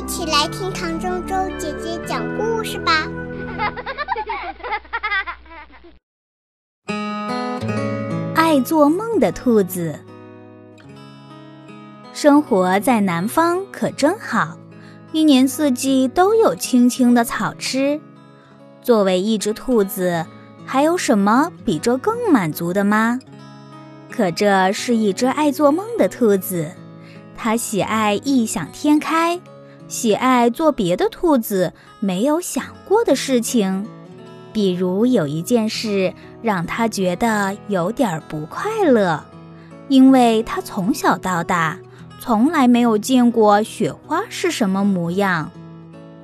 一起来听唐周周姐姐讲故事吧。爱做梦的兔子，生活在南方可真好，一年四季都有青青的草吃。作为一只兔子，还有什么比这更满足的吗？可这是一只爱做梦的兔子，它喜爱异想天开，喜爱做别的兔子没有想过的事情。比如有一件事让它觉得有点不快乐，因为它从小到大从来没有见过雪花是什么模样。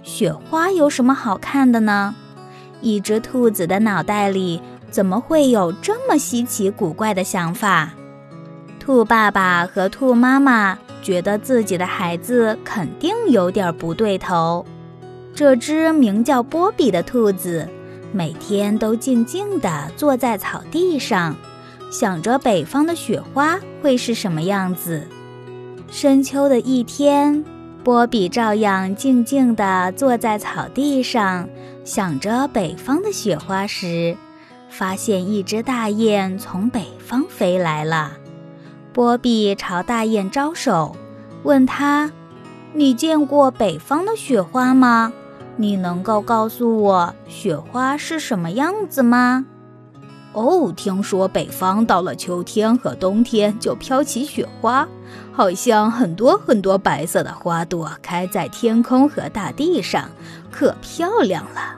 雪花有什么好看的呢？一只兔子的脑袋里。怎么会有这么稀奇古怪的想法？兔爸爸和兔妈妈觉得自己的孩子肯定有点不对头。这只名叫波比的兔子，每天都静静地坐在草地上，想着北方的雪花会是什么样子。深秋的一天，波比照样静静地坐在草地上，想着北方的雪花时。发现一只大雁从北方飞来了，波比朝大雁招手，问他：“你见过北方的雪花吗？你能够告诉我雪花是什么样子吗？”“哦，听说北方到了秋天和冬天就飘起雪花，好像很多很多白色的花朵开在天空和大地上，可漂亮了。”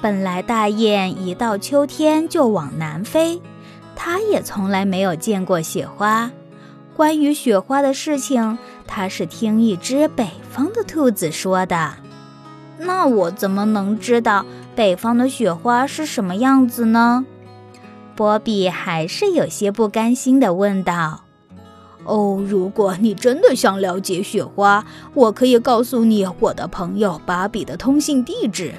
本来大雁一到秋天就往南飞，他也从来没有见过雪花。关于雪花的事情，他是听一只北方的兔子说的。那我怎么能知道北方的雪花是什么样子呢？波比还是有些不甘心地问道。哦，如果你真的想了解雪花，我可以告诉你我的朋友芭比的通信地址。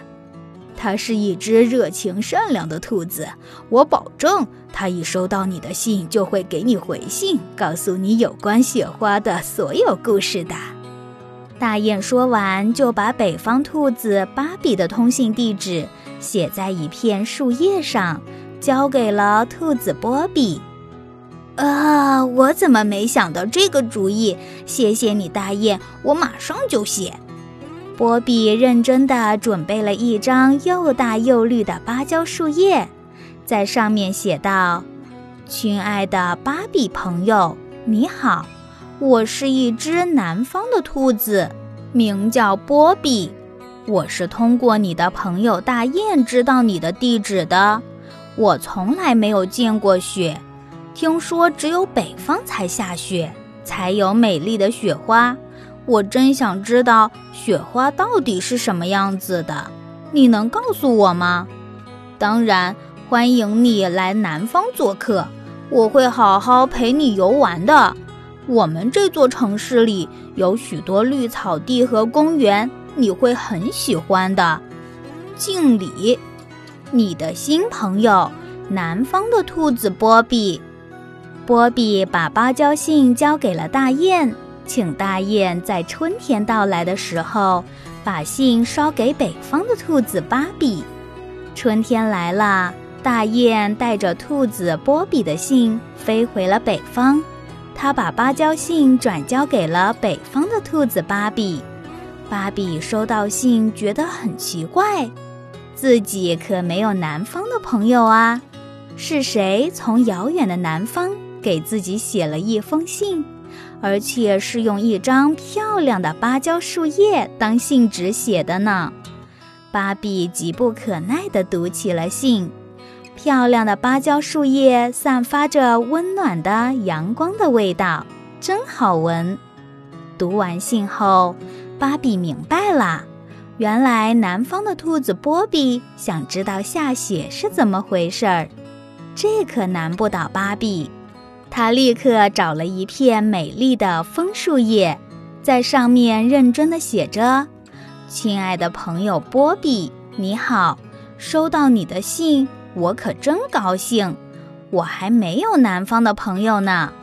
它是一只热情善良的兔子，我保证，它一收到你的信就会给你回信，告诉你有关雪花的所有故事的。大雁说完，就把北方兔子芭比的通信地址写在一片树叶上，交给了兔子波比。啊，我怎么没想到这个主意？谢谢你，大雁，我马上就写。波比认真地准备了一张又大又绿的芭蕉树叶，在上面写道：“亲爱的芭比朋友，你好，我是一只南方的兔子，名叫波比。我是通过你的朋友大雁知道你的地址的。我从来没有见过雪，听说只有北方才下雪，才有美丽的雪花。”我真想知道雪花到底是什么样子的，你能告诉我吗？当然，欢迎你来南方做客，我会好好陪你游玩的。我们这座城市里有许多绿草地和公园，你会很喜欢的。敬礼，你的新朋友，南方的兔子波比。波比把芭蕉信交给了大雁。请大雁在春天到来的时候，把信捎给北方的兔子芭比。春天来了，大雁带着兔子波比的信飞回了北方。它把芭蕉信转交给了北方的兔子芭比。芭比收到信，觉得很奇怪，自己可没有南方的朋友啊！是谁从遥远的南方给自己写了一封信？而且是用一张漂亮的芭蕉树叶当信纸写的呢。芭比急不可耐地读起了信，漂亮的芭蕉树叶散发着温暖的阳光的味道，真好闻。读完信后，芭比明白了，原来南方的兔子波比想知道下雪是怎么回事儿，这可难不倒芭比。他立刻找了一片美丽的枫树叶，在上面认真地写着：“亲爱的朋友波比，你好，收到你的信，我可真高兴。我还没有南方的朋友呢。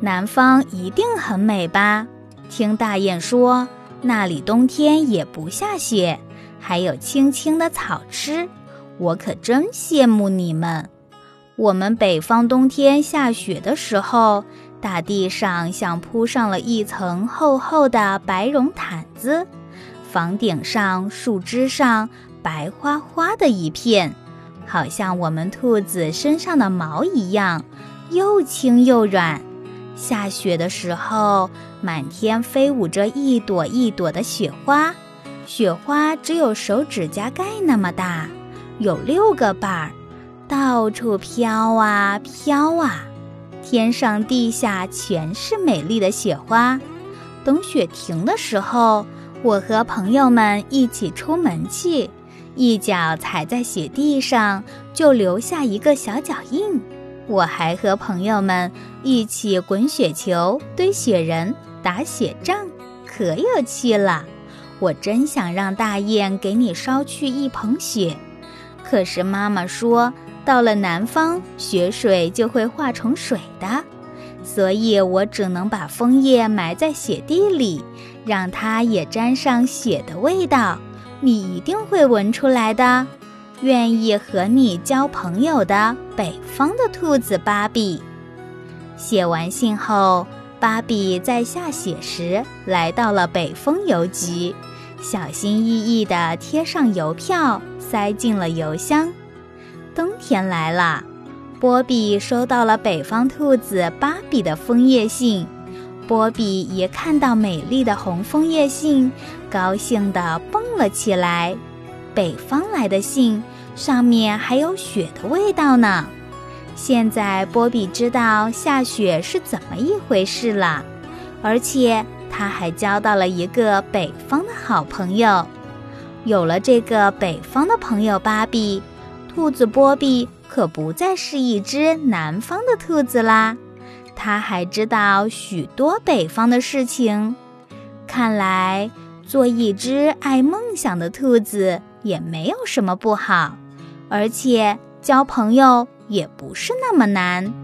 南方一定很美吧？听大雁说，那里冬天也不下雪，还有青青的草吃。我可真羡慕你们。我们北方冬天下雪的时候，大地上像铺上了一层厚厚的白绒毯子，房顶上、树枝上白花花的一片，好像我们兔子身上的毛一样，又轻又软。下雪的时候，满天飞舞着一朵一朵的雪花，雪花只有手指甲盖那么大，有六个瓣儿。到处飘啊飘啊，天上地下全是美丽的雪花。等雪停的时候，我和朋友们一起出门去，一脚踩在雪地上就留下一个小脚印。我还和朋友们一起滚雪球、堆雪人、打雪仗，可有趣了。我真想让大雁给你捎去一捧雪，可是妈妈说。到了南方，雪水就会化成水的，所以我只能把枫叶埋在雪地里，让它也沾上雪的味道。你一定会闻出来的。愿意和你交朋友的北方的兔子芭比。写完信后，芭比在下雪时来到了北风邮局，小心翼翼地贴上邮票，塞进了邮箱。冬天来了，波比收到了北方兔子芭比的枫叶信。波比一看到美丽的红枫叶信，高兴地蹦了起来。北方来的信，上面还有雪的味道呢。现在波比知道下雪是怎么一回事了，而且他还交到了一个北方的好朋友。有了这个北方的朋友，芭比。兔子波比可不再是一只南方的兔子啦，它还知道许多北方的事情。看来，做一只爱梦想的兔子也没有什么不好，而且交朋友也不是那么难。